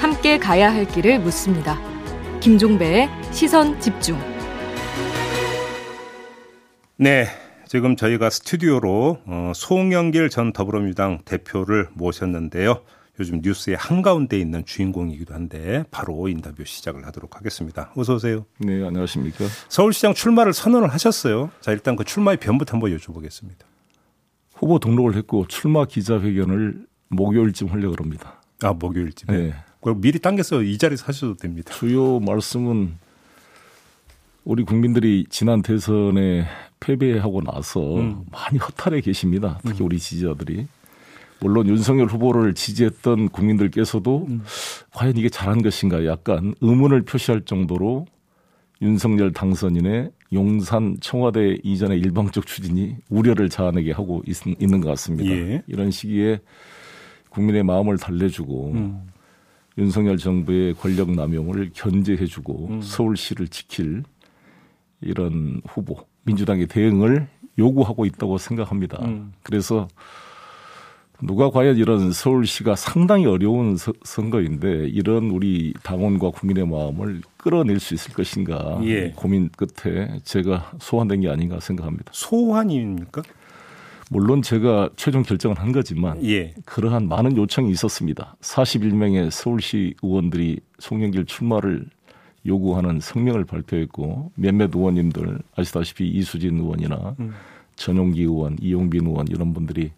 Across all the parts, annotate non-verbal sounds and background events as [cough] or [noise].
함께 가야 할 길을 묻습니다. 김종배의 시선 집중. 네. 지금 저희가 스튜디오로 어, 송영길 전 더불어민주당 대표를 모셨는데요. 요즘 뉴스의 한가운데 있는 주인공이기도 한데 바로 인터뷰 시작을 하도록 하겠습니다. 어서 오세요. 네, 안녕하십니까. 서울시장 출마를 선언을 하셨어요. 자, 일단 그 출마의 변부터 한번 여쭤보겠습니다. 후보 등록을 했고 출마 기자회견을 목요일쯤 하려고 합니다. 아, 목요일쯤. 네. 그럼 미리 당겨서 이 자리에서 하셔도 됩니다. 주요 말씀은 우리 국민들이 지난 대선에 패배하고 나서 음. 많이 허탈해 계십니다. 특히 음. 우리 지지자들이. 물론 윤석열 후보를 지지했던 국민들께서도 음. 과연 이게 잘한 것인가 약간 의문을 표시할 정도로 윤석열 당선인의 용산 청와대 이전의 일방적 추진이 우려를 자아내게 하고 있, 는것 같습니다. 예. 이런 시기에 국민의 마음을 달래주고 음. 윤석열 정부의 권력 남용을 견제해주고 음. 서울시를 지킬 이런 후보 민주당의 대응을 요구하고 있다고 생각합니다. 음. 그래서 누가 과연 이런 서울시가 상당히 어려운 서, 선거인데 이런 우리 당원과 국민의 마음을 끌어낼 수 있을 것인가 예. 고민 끝에 제가 소환된 게 아닌가 생각합니다. 소환입니까? 물론 제가 최종 결정을 한 거지만 예. 그러한 많은 요청이 있었습니다. 41명의 서울시 의원들이 송영길 출마를 요구하는 성명을 발표했고 몇몇 의원님들 아시다시피 이수진 의원이나 음. 전용기 의원, 이용빈 의원 이런 분들이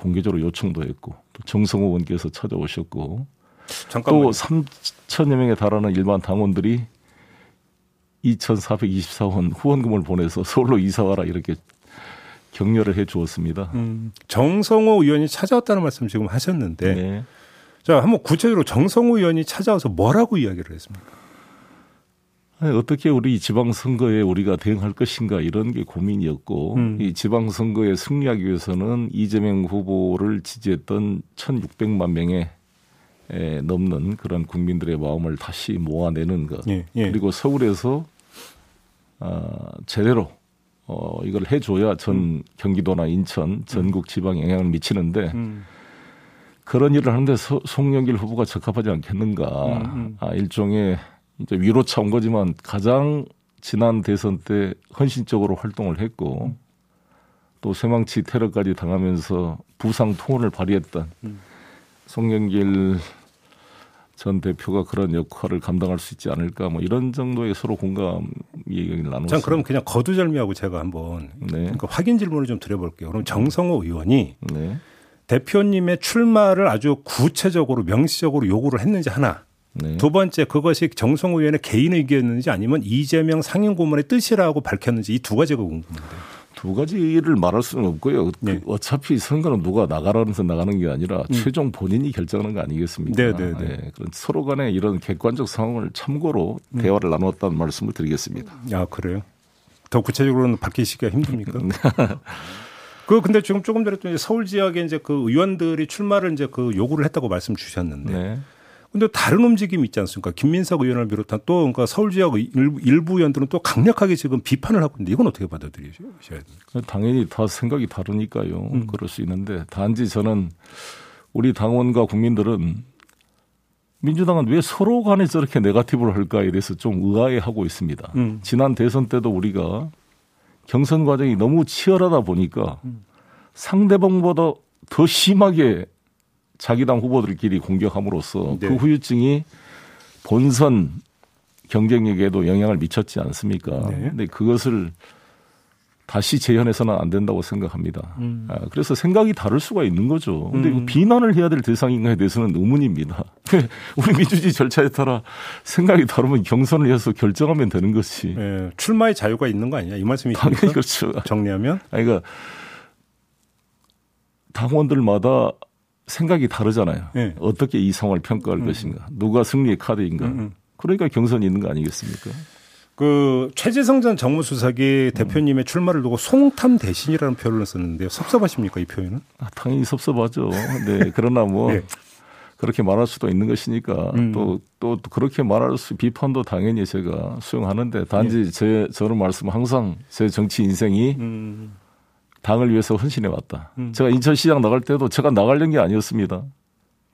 공개적으로 요청도 했고 또 정성호 의원께서 찾아오셨고 잠깐만요. 또 3천여 명에 달하는 일반 당원들이 2,424원 후원금을 보내서 서울로 이사 와라 이렇게 격려를 해 주었습니다. 음, 정성호 의원이 찾아왔다는 말씀 지금 하셨는데 네. 자 한번 구체적으로 정성호 의원이 찾아와서 뭐라고 이야기를 했습니까? 어떻게 우리 지방선거에 우리가 대응할 것인가 이런 게 고민이었고 음. 이 지방선거에 승리하기 위해서는 이재명 후보를 지지했던 1,600만 명의 에 넘는 그런 국민들의 마음을 다시 모아내는 것 예, 예. 그리고 서울에서 어, 제대로 어, 이걸 해줘야 전 음. 경기도나 인천 전국 지방 영향을 미치는데 음. 그런 일을 하는데 서, 송영길 후보가 적합하지 않겠는가 음, 음. 아, 일종의 이제 위로차 온 거지만 가장 지난 대선 때 헌신적으로 활동을 했고 또 새망치 테러까지 당하면서 부상 통원을 발휘했던 음. 송영길 전 대표가 그런 역할을 감당할 수 있지 않을까 뭐 이런 정도의 서로 공감 얘기를 나눴습니다. 자, 그럼 그냥 거두절미하고 제가 한번 네. 그러니까 확인 질문을 좀 드려볼게요. 그럼 정성호 의원이 네. 대표님의 출마를 아주 구체적으로 명시적으로 요구를 했는지 하나 네. 두 번째 그것이 정성호 의원의 개인 의견이었는지 아니면 이재명 상임고문의 뜻이라고 밝혔는지 이 두 가지가 궁금한데. 두 가지를 말할 수는 없고요. 네. 어차피 선거는 누가 나가라면서 나가는 게 아니라 음. 최종 본인이 결정하는 거 아니겠습니까? 네네네. 네, 네. 네. 그런 서로 간에 이런 객관적 상황을 참고로 음. 대화를 나눴다는 말씀을 드리겠습니다. 아 그래요? 더 구체적으로는 밝히시기가 힘듭니까? 네. [laughs] 그 근데 지금 조금 전에 또 서울 지역에 이제 그 의원들이 출마를 이제 그 요구를 했다고 말씀 주셨는데. 네. 근데 다른 움직임이 있지 않습니까? 김민석 의원을 비롯한 또 그러니까 서울 지역 일부 의원들은 또 강력하게 지금 비판을 하고 있는데 이건 어떻게 받아들이셔야 됩니까? 당연히 다 생각이 다르니까요. 음. 그럴 수 있는데 단지 저는 우리 당원과 국민들은 민주당은 왜 서로 간에 저렇게 네가티브를 할까에 대해서 좀 의아해하고 있습니다. 음. 지난 대선 때도 우리가 경선 과정이 너무 치열하다 보니까 음. 상대방보다 더 심하게 자기 당 후보들끼리 공격함으로써 네. 그 후유증이 본선 경쟁력에도 영향을 미쳤지 않습니까? 네. 근데 그것을 다시 재현해서는 안 된다고 생각합니다. 음. 아, 그래서 생각이 다를 수가 있는 거죠. 근데 음. 비난을 해야 될 대상인가에 대해서는 의문입니다. [laughs] 우리 민주주의 절차에 따라 생각이 다르면 경선을 해서 결정하면 되는 것이. 네, 출마의 자유가 있는 거 아니냐 이 말씀이십니까? 당연히 그렇죠. 정리하면. 아니, 그러니까 당원들마다 생각이 다르잖아요. 네. 어떻게 이 상황을 평가할 음. 것인가. 누가 승리의 카드인가. 음. 음. 그러니까 경선이 있는 거 아니겠습니까? 그 최재성 전 정무수석이 음. 대표님의 출마를 두고 송탐 대신이라는 표현을 썼는데요. 섭섭하십니까 이 표현은? 아, 당연히 섭섭하죠. 네. 그러나 뭐 네. [laughs] 그렇게 말할 수도 있는 것이니까 음. 또, 또 그렇게 말할 수 비판도 당연히 제가 수용하는데 단지 네. 제 저는 말씀 항상 제 정치 인생이 음. 당을 위해서 헌신해 왔다. 음. 제가 인천시장 나갈 때도 제가 나가려는 게 아니었습니다.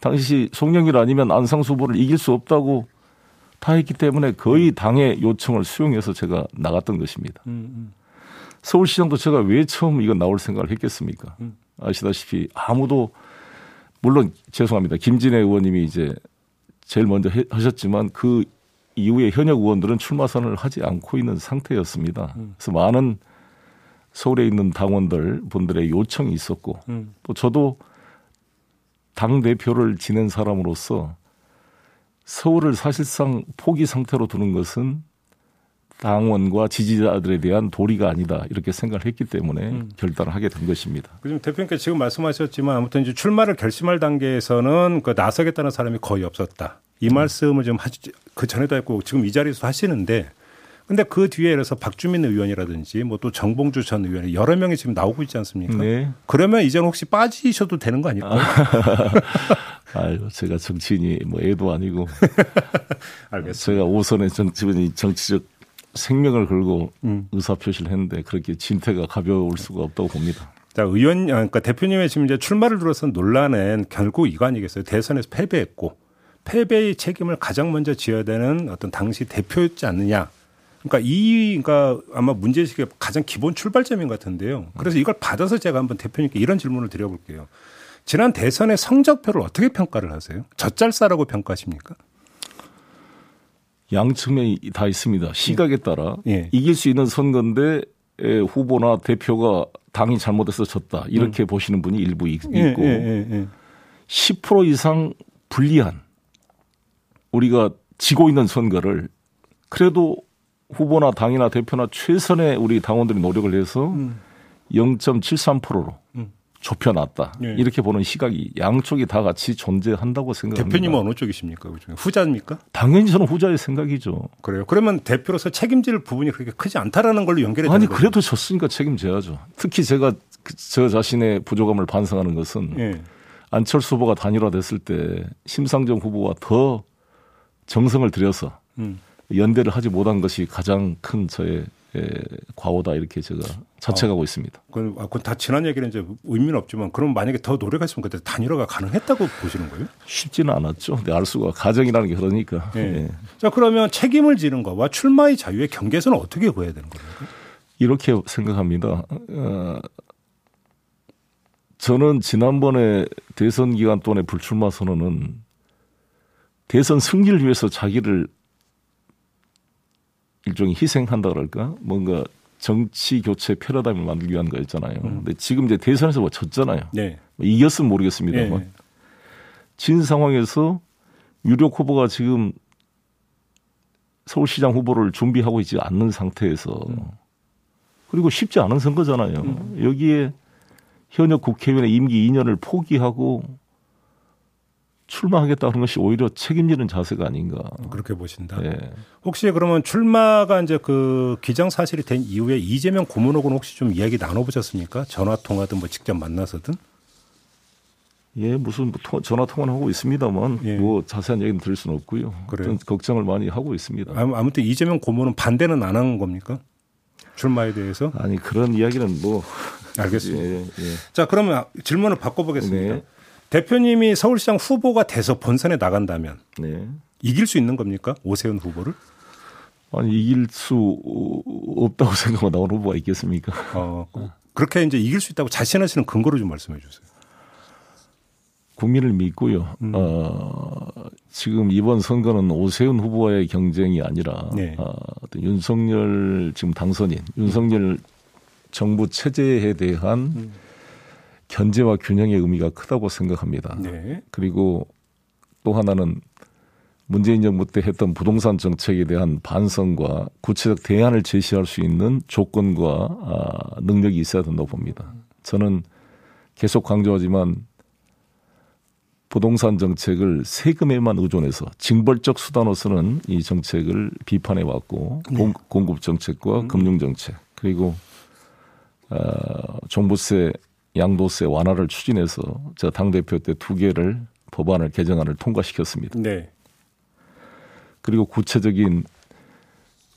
당시 송영길 아니면 안상수 후보를 이길 수 없다고 다 했기 때문에 거의 당의 요청을 수용해서 제가 나갔던 것입니다. 음, 음. 서울시장도 제가 왜 처음 이거 나올 생각을 했겠습니까? 음. 아시다시피 아무도 물론 죄송합니다. 김진애 의원님이 이제 제일 먼저 하셨지만 그 이후에 현역 의원들은 출마 선언을 하지 않고 있는 상태였습니다. 음. 그래서 많은 서울에 있는 당원들 분들의 요청이 있었고 음. 또 저도 당 대표를 지낸 사람으로서 서울을 사실상 포기 상태로 두는 것은 당원과 지지자들에 대한 도리가 아니다 이렇게 생각을 했기 때문에 음. 결단을 하게 된 것입니다. 그럼 대표님께 지금 말씀하셨지만 아무튼 이제 출마를 결심할 단계에서는 그 나서겠다는 사람이 거의 없었다. 이 음. 말씀을 좀 하시 그 전에도 했고 지금 이 자리에서 하시는데 근데 그 뒤에 그래서 박주민 의원이라든지 뭐 또 정봉주 전 의원이 여러 명이 지금 나오고 있지 않습니까? 네. 그러면 이제는 혹시 빠지셔도 되는 거 아닐까요? [laughs] 아유, 제가 정치인이 뭐 애도 아니고. [laughs] 알겠습니다. 제가 오선의 정치인이 정치적 생명을 걸고 음. 의사 표시를 했는데 그렇게 진퇴가 가벼울 수가 없다고 봅니다. 자, 의원, 아, 그러니까 대표님의 지금 이제 출마를 들어선 논란은 결국 이거 아니겠어요? 대선에서 패배했고 패배의 책임을 가장 먼저 지어야 되는 어떤 당시 대표였지 않느냐. 그러니까 이, 그러니까 아마 문제의식의 가장 기본 출발점인 것 같은데요. 그래서 이걸 받아서 제가 한번 대표님께 이런 질문을 드려볼게요. 지난 대선의 성적표를 어떻게 평가를 하세요? 젖잘싸라고 평가하십니까? 양측면이 다 있습니다. 시각에 따라 예. 이길 수 있는 선거인데 후보나 대표가 당이 잘못해서 졌다 이렇게 음. 보시는 분이 일부 있고 예, 예, 예, 10% 예. 이상 불리한 우리가 지고 있는 선거를 그래도 후보나 당이나 대표나 최선의 우리 당원들이 노력을 해서 음. 0.73%로 음. 좁혀놨다. 네. 이렇게 보는 시각이 양쪽이 다 같이 존재한다고 생각합니다. 대표님은 어느 쪽이십니까? 그중에 후자입니까? 당연히 저는 후자의 생각이죠. 그래요. 그러면 대표로서 책임질 부분이 그렇게 크지 않다라는 걸로 연결이 아니 그래도 졌으니까 책임져야죠. 특히 제가 그저 자신의 부족함을 반성하는 것은 네. 안철수 후보가 단일화됐을 때 심상정 후보와 더 정성을 들여서 음. 연대를 하지 못한 것이 가장 큰 저의 과오다 이렇게 제가 자책하고 아, 있습니다. 그건, 아, 그건 다 지난 얘기는 이제 의미는 없지만 그럼 만약에 더 노력했으면 그때 단일화가 가능했다고 보시는 거예요? 쉽지는 않았죠. 알 수가 가정이라는 게 그러니까. 네. 네. 자 그러면 책임을 지는 거와 출마의 자유의 경계선은 어떻게 보야 되는 겁니까? 이렇게 생각합니다. 어, 저는 지난번에 대선 기간 동안의 불출마 선언은 대선 승리를 위해서 자기를 일종의 희생한다 그럴까? 뭔가 정치 교체 패러다임을 만들기 위한 거였잖아요. 음. 근데 지금 이제 대선에서 뭐 졌잖아요. 네. 뭐 이겼으면 모르겠습니다만 네. 진 상황에서 유력 후보가 지금 서울시장 후보를 준비하고 있지 않는 상태에서 음. 그리고 쉽지 않은 선거잖아요. 음. 여기에 현역 국회의원의 임기 2년을 포기하고 출마하겠다는 것이 오히려 책임지는 자세가 아닌가. 그렇게 보신다. 네. 혹시 그러면 출마가 이제 그 기정 사실이 된 이후에 이재명 고문하고는 혹시 좀 이야기 나눠보셨습니까? 전화 통화든 뭐 직접 만나서든? 예, 무슨 뭐 전화 통화는 하고 있습니다만 예. 뭐 자세한 얘기는 들을 수는 없고요. 그래요. 걱정을 많이 하고 있습니다. 아무튼 이재명 고문은 반대는 안 한 겁니까? 출마에 대해서? 아니 그런 이야기는 뭐 알겠습니다. [laughs] 예, 예. 자 그러면 질문을 바꿔보겠습니다. 네. 대표님이 서울시장 후보가 돼서 본선에 나간다면 네. 이길 수 있는 겁니까? 오세훈 후보를? 아니 이길 수 없다고 [laughs] 생각하고 나온 후보가 있겠습니까? 어, 그렇게 이제 이길 수 있다고 자신하시는 근거를 좀 말씀해 주세요. 국민을 믿고요. 음. 어, 지금 이번 선거는 오세훈 후보와의 경쟁이 아니라 네. 어, 윤석열 지금 당선인 윤석열 정부 체제에 대한 음. 견제와 균형의 의미가 크다고 생각합니다. 네. 그리고 또 하나는 문재인 정부 때 했던 부동산 정책에 대한 반성과 구체적 대안을 제시할 수 있는 조건과 아, 능력이 있어야 된다고 봅니다. 저는 계속 강조하지만 부동산 정책을 세금에만 의존해서 징벌적 수단으로서는 이 정책을 비판해 왔고 네. 공급 정책과 음. 금융 정책 그리고 어, 종부세 양도세 완화를 추진해서 제가 당 대표 때 두 개를 법안을 개정안을 통과시켰습니다. 네. 그리고 구체적인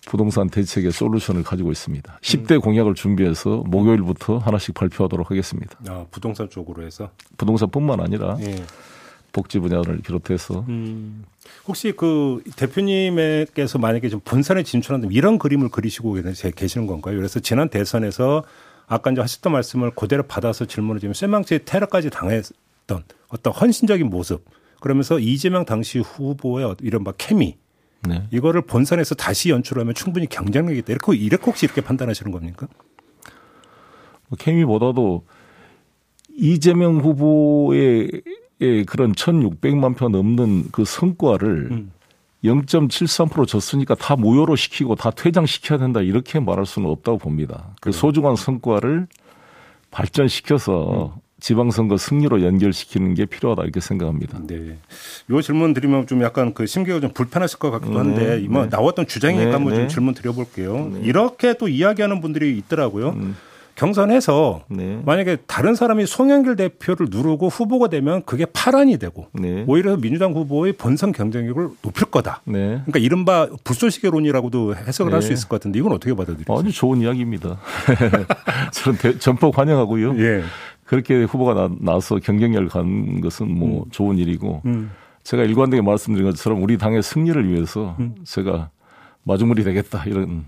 부동산 대책의 솔루션을 가지고 있습니다. 10대 음. 공약을 준비해서 목요일부터 하나씩 발표하도록 하겠습니다. 아, 부동산 쪽으로 해서? 부동산뿐만 아니라 예. 복지 분야를 비롯해서. 음. 혹시 그 대표님께서 만약에 좀 본선에 진출한다면 이런 그림을 그리시고 계시는 건가요? 그래서 지난 대선에서 아까 이제 하셨던 말씀을 그대로 받아서 질문을 드리면 쇠망치 테러까지 당했던 어떤 헌신적인 모습 그러면서 이재명 당시 후보의 이런 막 케미 네. 이거를 본선에서 다시 연출하면 충분히 경쟁력이 있다. 이렇게 이렇게 혹시 이렇게 판단하시는 겁니까? 뭐 케미보다도 이재명 후보의 그런 1,600만 표 넘는 그 성과를 음. 0.73% 졌으니까 다 무효로 시키고 다 퇴장시켜야 된다 이렇게 말할 수는 없다고 봅니다. 그 소중한 성과를 발전시켜서 음. 지방선거 승리로 연결시키는 게 필요하다 이렇게 생각합니다. 네. 요 질문 드리면 좀 약간 그 심기가 좀 불편하실 것 같기도 한데 네, 뭐 네. 나왔던 주장이니까 네, 한번 좀 네. 질문 드려볼게요. 네. 이렇게 또 이야기하는 분들이 있더라고요. 음. 경선해서 네. 만약에 다른 사람이 송영길 대표를 누르고 후보가 되면 그게 파란이 되고 네. 오히려 민주당 후보의 본선 경쟁력을 높일 거다. 네. 그러니까 이른바 불쏘시개론이라고도 해석을 할 수 있을 것 같은데 이건 어떻게 받아들이세요? 아주 좋은 이야기입니다. [laughs] 저는 대, 전폭 환영하고요. 예. 그렇게 후보가 나, 나서 경쟁력을 갖는 것은 뭐 음. 좋은 일이고 음. 제가 일관되게 말씀드린 것처럼 우리 당의 승리를 위해서 음. 제가 마중물이 되겠다 이런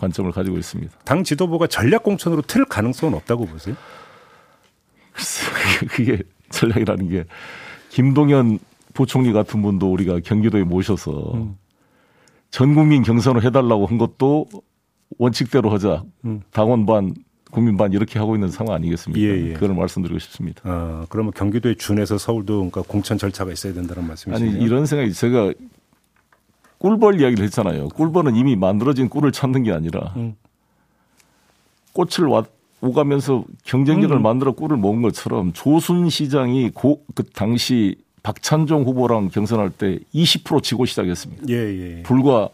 관점을 가지고 있습니다. 당 지도부가 전략 공천으로 틀 가능성은 없다고 보세요? 그게 전략이라는 게 김동연 부총리 같은 분도 우리가 경기도에 모셔서 음. 전 국민 경선을 해달라고 한 것도 원칙대로 하자. 음. 당원 반 국민 반 이렇게 하고 있는 상황 아니겠습니까? 예, 예. 그걸 말씀드리고 싶습니다. 아, 그러면 경기도에 준해서 서울도 그러니까 공천 절차가 있어야 된다는 말씀이시죠? 아니 이런 생각이 제가 꿀벌 이야기를 했잖아요. 꿀벌은 이미 만들어진 꿀을 찾는 게 아니라 음. 꽃을 와, 오가면서 경쟁력을 음. 만들어 꿀을 먹은 것처럼 조순 시장이 고, 그 당시 박찬종 후보랑 경선할 때 20% 지고 시작했습니다. 예, 예. 예. 불과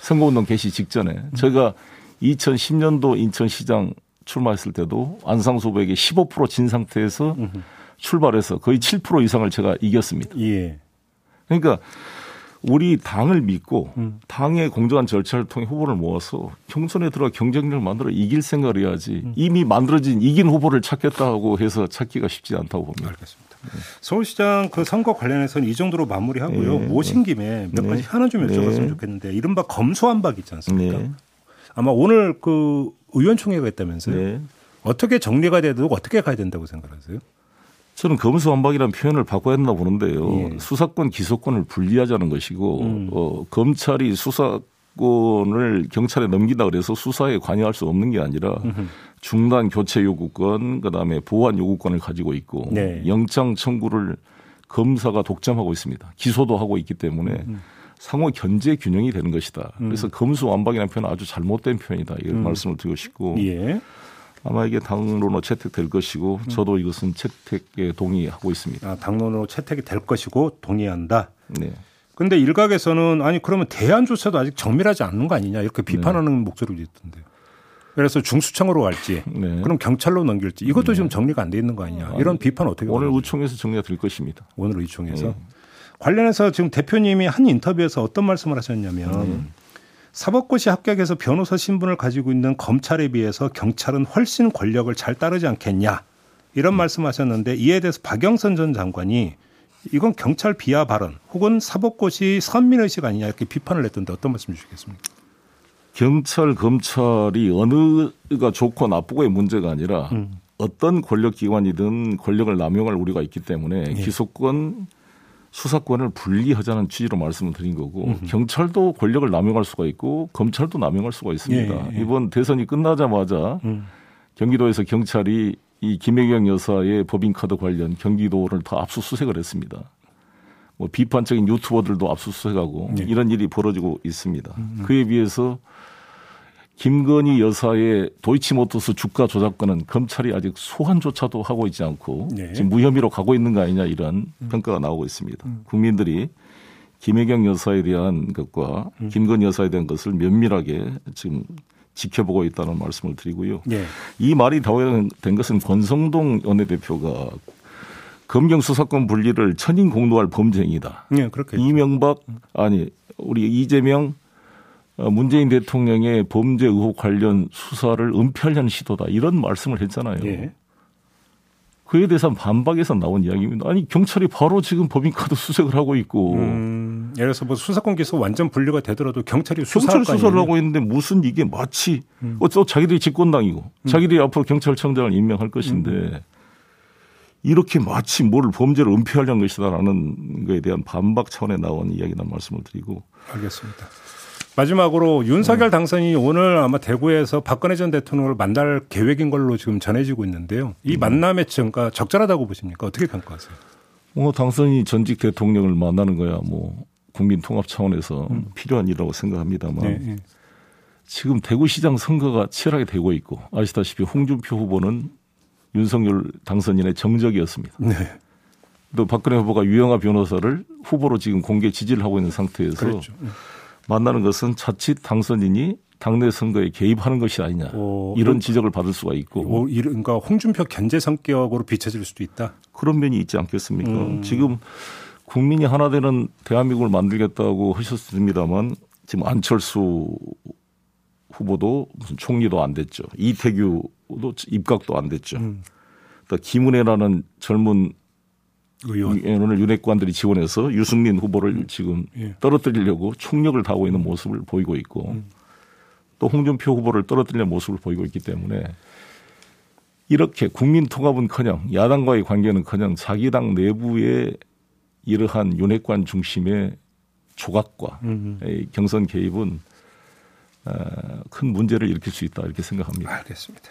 선거운동 개시 직전에 음. 제가 2010년도 인천시장 출마했을 때도 안상수 후보에게 15%진 상태에서 음흠. 출발해서 거의 7% 이상을 제가 이겼습니다. 예. 그러니까 우리 당을 믿고 음. 당의 공정한 절차를 통해 후보를 모아서 경선에 들어가 경쟁력을 만들어 이길 생각을 해야지 음. 이미 만들어진 이긴 후보를 찾겠다고 해서 찾기가 쉽지 않다고 봅니다. 알겠습니다. 네. 서울시장 그 선거 관련해서는 이 정도로 마무리하고요. 네. 모신 김에 몇 네. 가지 하나 좀 여쭤봤으면 네. 좋겠는데 이른바 검수한박 있지 않습니까? 네. 아마 오늘 그 의원총회가 있다면서요. 네. 어떻게 정리가 돼도 어떻게 가야 된다고 생각하세요? 저는 검수완박이라는 표현을 바꿔야 된다 보는데요. 예. 수사권 기소권을 분리하자는 것이고 음. 어, 검찰이 수사권을 경찰에 넘긴다 그래서 수사에 관여할 수 없는 게 아니라 음흠. 중단 교체 요구권 그다음에 보완 요구권을 가지고 있고 네. 영장 청구를 검사가 독점하고 있습니다. 기소도 하고 있기 때문에 음. 상호 견제 균형이 되는 것이다. 음. 그래서 검수완박이라는 표현은 아주 잘못된 표현이다. 이런 음. 말씀을 드리고 싶고 예. 아마 이게 당론으로 채택될 것이고 음. 저도 이것은 채택에 동의하고 있습니다. 아, 당론으로 채택이 될 것이고 동의한다. 네. 근데 일각에서는 아니 그러면 대안조차도 아직 정밀하지 않는 거 아니냐 이렇게 네. 비판하는 네. 목소리도 있던데요. 그래서 중수청으로 갈지, 네. 그럼 경찰로 넘길지 이것도 네. 지금 정리가 안 돼 있는 거 아니냐 이런 비판 어떻게 오늘 의총에서 정리가 될 것입니다. 오늘 의총에서 네. 관련해서 지금 대표님이 한 인터뷰에서 어떤 말씀을 하셨냐면 음. 사법고시 합격해서 변호사 신분을 가지고 있는 검찰에 비해서 경찰은 훨씬 권력을 잘 따르지 않겠냐 이런 음. 말씀하셨는데 이에 대해서 박영선 전 장관이 이건 경찰 비하 발언 혹은 사법고시 선민의식 아니냐 이렇게 비판을 했던데 어떤 말씀 주시겠습니까? 경찰 검찰이 어느가 좋고 나쁘고의 문제가 아니라 음. 어떤 권력 기관이든 권력을 남용할 우리가 있기 때문에 예. 기소권 수사권을 분리하자는 취지로 말씀을 드린 거고 음흠. 경찰도 권력을 남용할 수가 있고 검찰도 남용할 수가 있습니다. 예, 예. 이번 대선이 끝나자마자 음. 경기도에서 경찰이 이 김혜경 여사의 법인카드 관련 경기도를 다 압수수색을 했습니다. 뭐 비판적인 유튜버들도 압수수색하고 예. 이런 일이 벌어지고 있습니다. 음. 그에 비해서 김건희 여사의 도이치모터스 주가 조작권은 검찰이 아직 소환조차도 하고 있지 않고 네. 지금 무혐의로 가고 있는 거 아니냐 이런 음. 평가가 나오고 있습니다. 음. 국민들이 김혜경 여사에 대한 것과 음. 김건희 여사에 대한 것을 면밀하게 지금 지켜보고 있다는 말씀을 드리고요. 네. 이 말이 된 것은 권성동 원내대표가 검경 수사권 분리를 천인 공노할 범죄행위다. 네, 그렇게 이명박 아니 우리 이재명 어, 문재인 대통령의 범죄 의혹 관련 수사를 은폐하려는 시도다 이런 말씀을 했잖아요. 예. 그에 대해서 반박에서 나온 이야기입니다. 아니 경찰이 바로 지금 법인카드 수색을 하고 있고. 음, 예를 들어서 뭐 수사권 기소 완전 분류가 되더라도 경찰이 경찰 수사를 하고 있는데 무슨 이게 마치 음. 어, 또 자기들이 집권당이고 음. 자기들이 앞으로 경찰청장을 임명할 것인데 음. 이렇게 마치 뭘 범죄를 은폐하려는 것이다라는 것에 대한 반박 차원에 나온 이야기란 말씀을 드리고. 알겠습니다. 마지막으로 윤석열 네. 당선인이 오늘 아마 대구에서 박근혜 전 대통령을 만날 계획인 걸로 지금 전해지고 있는데요. 이 음. 만남의 증가 적절하다고 보십니까? 어떻게 평가하세요? 뭐 당선이 전직 대통령을 만나는 거야 뭐 국민 통합 차원에서 음. 필요한 일이라고 생각합니다만 네, 네. 지금 대구시장 선거가 치열하게 되고 있고 아시다시피 홍준표 후보는 윤석열 당선인의 정적이었습니다. 네. 또 박근혜 후보가 유영아 변호사를 후보로 지금 공개 지지를 하고 있는 상태에서 그렇죠. 네. 만나는 것은 자칫 당선인이 당내 선거에 개입하는 것이 아니냐 오, 이런 지적을 받을 수가 있고 오, 그러니까 홍준표 견제 성격으로 비춰질 수도 있다 그런 면이 있지 않겠습니까? 음. 지금 국민이 하나 되는 대한민국을 만들겠다고 하셨습니다만 지금 안철수 후보도 무슨 총리도 안 됐죠 이태규도 입각도 안 됐죠. 음. 또 김은혜라는 젊은 의원. 의원을 윤핵관들이 지원해서 유승민 후보를 음. 지금 예. 떨어뜨리려고 총력을 다하고 있는 모습을 보이고 있고 음. 또 홍준표 후보를 떨어뜨리는 모습을 보이고 있기 때문에 이렇게 국민 통합은커녕 야당과의 관계는커녕 자기 당 내부의 이러한 윤핵관 중심의 조각과 음. 경선 개입은 어, 큰 문제를 일으킬 수 있다 이렇게 생각합니다. 알겠습니다.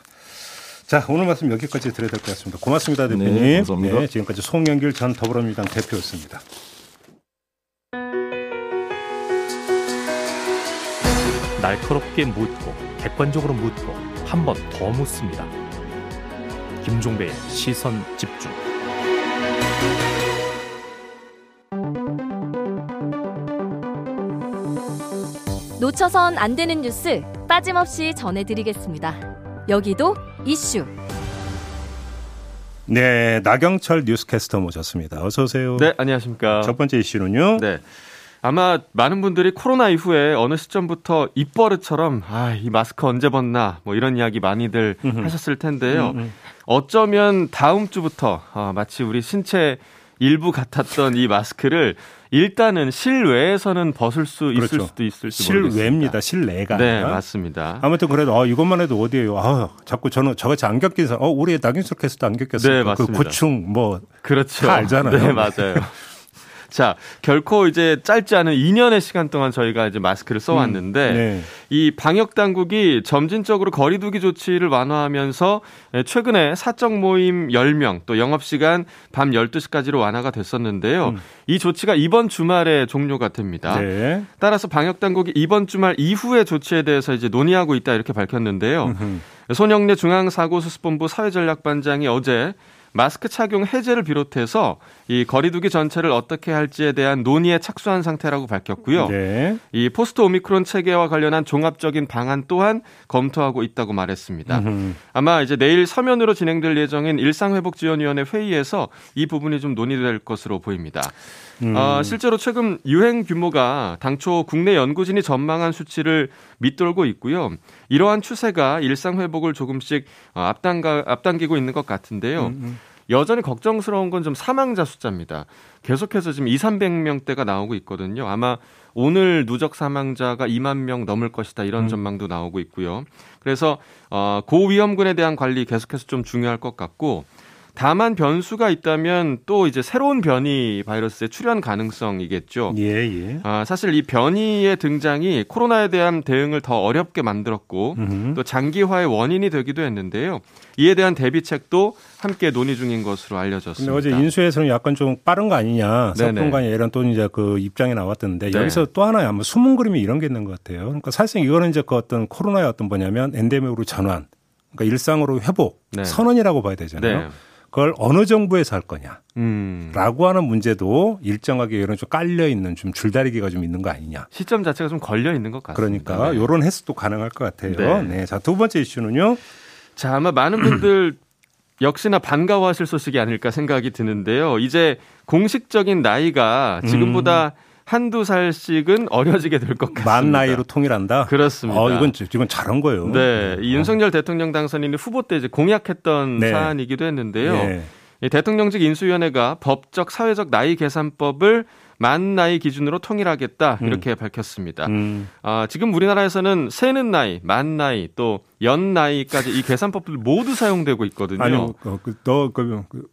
자, 오늘 말씀 여기까지 드려야 될 것 같습니다. 고맙습니다, 네, 대표님. 네, 감사합니다. 네, 지금까지 송영길 전 더불어민주당 대표였습니다. 날카롭게 묻고 객관적으로 묻고 한 번 더 묻습니다. 김종배의 시선 집중. 놓쳐선 안 되는 뉴스 빠짐없이 전해드리겠습니다. 여기도 이슈. 네, 나경철 뉴스캐스터 모셨습니다. 어서 오세요. 네, 안녕하십니까. 첫 번째 이슈는요. 네. 아마 많은 분들이 코로나 이후에 어느 시점부터 입버릇처럼 아, 이 마스크 언제 벗나 뭐 이런 이야기 많이들 하셨을 텐데요. 어쩌면 다음 주부터 어, 마치 우리 신체 일부 같았던 이 마스크를 일단은 실외에서는 벗을 수 있을 그렇죠. 수도 있을지 실외입니다. 실내가 네, 맞습니다. 아무튼 그래도 아, 이것만 해도 어디에요? 아, 자꾸 저는 저같이 안 겪긴 사람, 어, 우리 나గిం석 캐스도 안 겪겠어요. 네, 그 맞습니다. 그 고충 뭐 그렇죠. 다 알잖아요. 네, 맞아요. [laughs] 자, 결코 이제 짧지 않은 2년의 시간 동안 저희가 이제 마스크를 써왔는데 음, 네. 이 방역 당국이 점진적으로 거리두기 조치를 완화하면서 최근에 사적 모임 10명 또 영업 시간 밤 12시까지로 완화가 됐었는데요. 음. 이 조치가 이번 주말에 종료가 됩니다. 네. 따라서 방역 당국이 이번 주말 이후의 조치에 대해서 이제 논의하고 있다 이렇게 밝혔는데요. 손영래 중앙사고수습본부 사회전략반장이 어제 마스크 착용 해제를 비롯해서 이 거리두기 전체를 어떻게 할지에 대한 논의에 착수한 상태라고 밝혔고요. 네. 이 포스트 오미크론 체계와 관련한 종합적인 방안 또한 검토하고 있다고 말했습니다. 음흠. 아마 이제 내일 서면으로 진행될 예정인 일상회복지원위원회 회의에서 이 부분이 좀 논의될 것으로 보입니다. 음. 어, 실제로 최근 유행 규모가 당초 국내 연구진이 전망한 수치를 밑돌고 있고요. 이러한 추세가 일상 회복을 조금씩 어, 앞당가, 앞당기고 있는 것 같은데요. 음, 음. 여전히 걱정스러운 건 좀 사망자 숫자입니다. 계속해서 지금 2, 300명대가 나오고 있거든요. 아마 오늘 누적 사망자가 2만 명 넘을 것이다 이런 음. 전망도 나오고 있고요. 그래서 어, 고위험군에 대한 관리 계속해서 좀 중요할 것 같고 다만 변수가 있다면 또 이제 새로운 변이 바이러스의 출현 가능성이겠죠. 예, 예. 아, 사실 이 변이의 등장이 코로나에 대한 대응을 더 어렵게 만들었고 음흠. 또 장기화의 원인이 되기도 했는데요. 이에 대한 대비책도 함께 논의 중인 것으로 알려졌습니다. 근데 어제 인수에서는 약간 좀 빠른 거 아니냐, 석분간이 이런 또 이제 그 입장이 나왔던데 네. 여기서 또 하나의 아마 숨은 그림이 이런 게 있는 것 같아요. 그러니까 사실상 이거는 이제 그 어떤 코로나의 어떤 뭐냐면 엔데믹으로 전환, 그러니까 일상으로 회복 네. 선언이라고 봐야 되잖아요. 네. 그걸 어느 정부에서 할 거냐. 음. 라고 하는 문제도 일정하게 이런 좀 깔려 있는 좀 줄다리기가 좀 있는 거 아니냐. 시점 자체가 좀 걸려 있는 것 같습니다. 그러니까 네. 이런 해석도 가능할 것 같아요. 네. 네. 자, 두 번째 이슈는요. 자, 아마 많은 분들 역시나 반가워하실 소식이 아닐까 생각이 드는데요. 이제 공식적인 나이가 지금보다 음. 한두 살씩은 [laughs] 어려지게 될 것 같습니다. 만 나이로 통일한다? 그렇습니다. 어, 이건, 이건 잘한 거예요. 네. 이 윤석열 대통령 당선인이 후보 때 이제 공약했던 네. 사안이기도 했는데요. 네. 이 대통령직 인수위원회가 법적 사회적 나이 계산법을 만 나이 기준으로 통일하겠다 음. 이렇게 음. 밝혔습니다. 음. 아, 지금 우리나라에서는 세는 나이, 만 나이, 또 연 나이까지 이 계산법들 모두 사용되고 있거든요. 아니, 어, 그, 너 그, 그,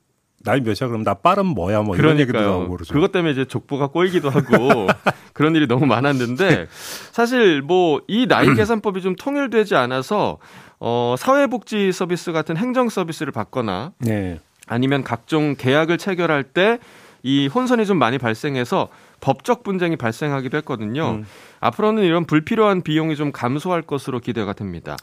나이 몇이야? 그럼 나 빠른 뭐야? 뭐 이런 얘기도 나오고 그러죠. 그것 때문에 이제 족보가 꼬이기도 하고 [laughs] 그런 일이 너무 많았는데 사실 뭐 이 나이 계산법이 좀 통일되지 않아서 어, 사회복지 서비스 같은 행정 서비스를 받거나 네. 아니면 각종 계약을 체결할 때 이 혼선이 좀 많이 발생해서 법적 분쟁이 발생하기도 했거든요. 음. 앞으로는 이런 불필요한 비용이 좀 감소할 것으로 기대가 됩니다.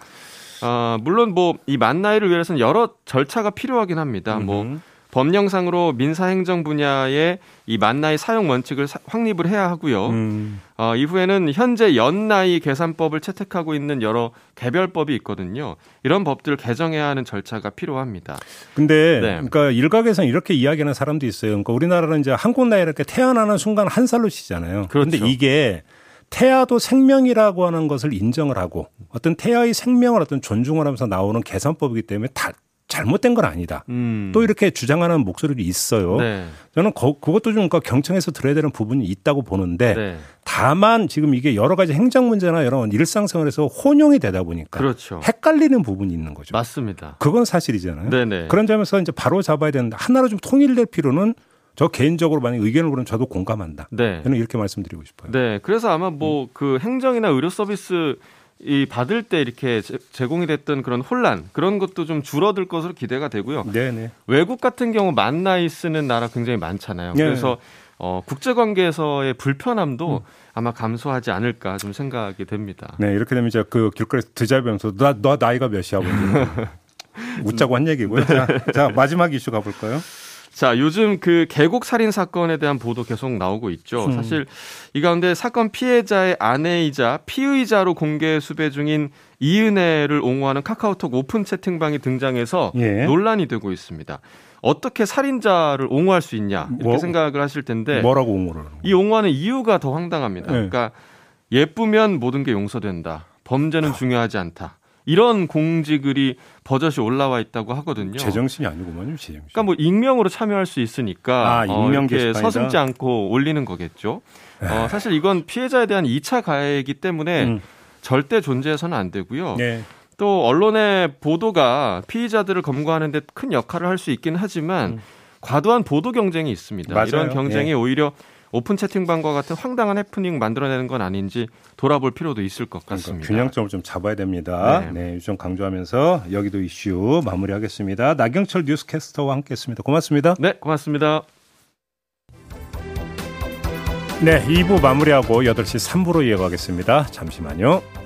아, 물론 뭐 이 만 나이를 위해서는 여러 절차가 필요하긴 합니다. 뭐 음. 법령상으로 민사행정 분야의 이 만나이 사용 원칙을 확립을 해야 하고요. 음. 어, 이후에는 현재 연나이 계산법을 채택하고 있는 여러 개별법이 있거든요. 이런 법들을 개정해야 하는 절차가 필요합니다. 근데 네. 그러니까 일각에서는 이렇게 이야기하는 사람도 있어요. 그러니까 우리나라는 이제 한국 나이 이렇게 태어나는 순간 한 살로 치잖아요. 그런데 그렇죠. 이게 태아도 생명이라고 하는 것을 인정을 하고 어떤 태아의 생명을 어떤 존중을 하면서 나오는 계산법이기 때문에 다 잘못된 건 아니다. 음. 또 이렇게 주장하는 목소리도 있어요. 네. 저는 거, 그것도 좀 그러니까 경청해서 들어야 되는 부분이 있다고 보는데 네. 다만 지금 이게 여러 가지 행정 문제나 여러 일상생활에서 혼용이 되다 보니까 그렇죠. 헷갈리는 부분이 있는 거죠. 맞습니다. 그건 사실이잖아요. 네네. 그런 점에서 이제 바로 잡아야 되는데 하나로 좀 통일될 필요는 저 개인적으로 만약 의견을 그러면 저도 공감한다. 네. 저는 이렇게 말씀드리고 싶어요. 네. 그래서 아마 뭐그 음. 행정이나 의료 서비스 이 받을 때 이렇게 제공이 됐던 그런 혼란 그런 것도 좀 줄어들 것으로 기대가 되고요. 네네. 외국 같은 경우 만 나이 쓰는 나라 굉장히 많잖아요. 네. 그래서 어, 국제 관계에서의 불편함도 음. 아마 감소하지 않을까 좀 생각이 됩니다. 네, 이렇게 되면 이제 그 길거리에서 드자면서 너, 너 나이가 몇이야? [laughs] 뭐 웃자고 한 얘기고요. 자, 자, 마지막 이슈 가볼까요? 자, 요즘 그 계곡 살인 사건에 대한 보도 계속 나오고 있죠. 음. 사실 이 가운데 사건 피해자의 아내이자 피의자로 공개 수배 중인 이은혜를 옹호하는 카카오톡 오픈 채팅방이 등장해서 예. 논란이 되고 있습니다. 어떻게 살인자를 옹호할 수 있냐 이렇게 뭐, 생각을 하실 텐데 뭐라고 옹호를 이 옹호하는 이유가 더 황당합니다. 예. 그러니까 예쁘면 모든 게 용서된다. 범죄는 중요하지 않다. 이런 공지글이 버젓이 올라와 있다고 하거든요. 제정신이 아니구만요, 제정신. 그러니까 뭐 익명으로 참여할 수 있으니까 아, 익명 어, 이렇게 서슴지 않고 올리는 거겠죠. 어, 사실 이건 피해자에 대한 2차 가해이기 때문에 음. 절대 존재해서는 안 되고요. 네. 또 언론의 보도가 피의자들을 검거하는 데 큰 역할을 할 수 있긴 하지만 음. 과도한 보도 경쟁이 있습니다. 맞아요. 이런 경쟁이 네. 오히려 오픈 채팅방과 같은 황당한 해프닝 만들어내는 건 아닌지 돌아볼 필요도 있을 것 그러니까 같습니다. 그러니까 균형점을 좀 잡아야 됩니다. 네, 네 좀 강조하면서 여기도 이슈 마무리하겠습니다. 나경철 뉴스캐스터와 함께했습니다. 고맙습니다. 네, 고맙습니다. 네, 2부 마무리하고 8시 3부로 이어가겠습니다. 잠시만요.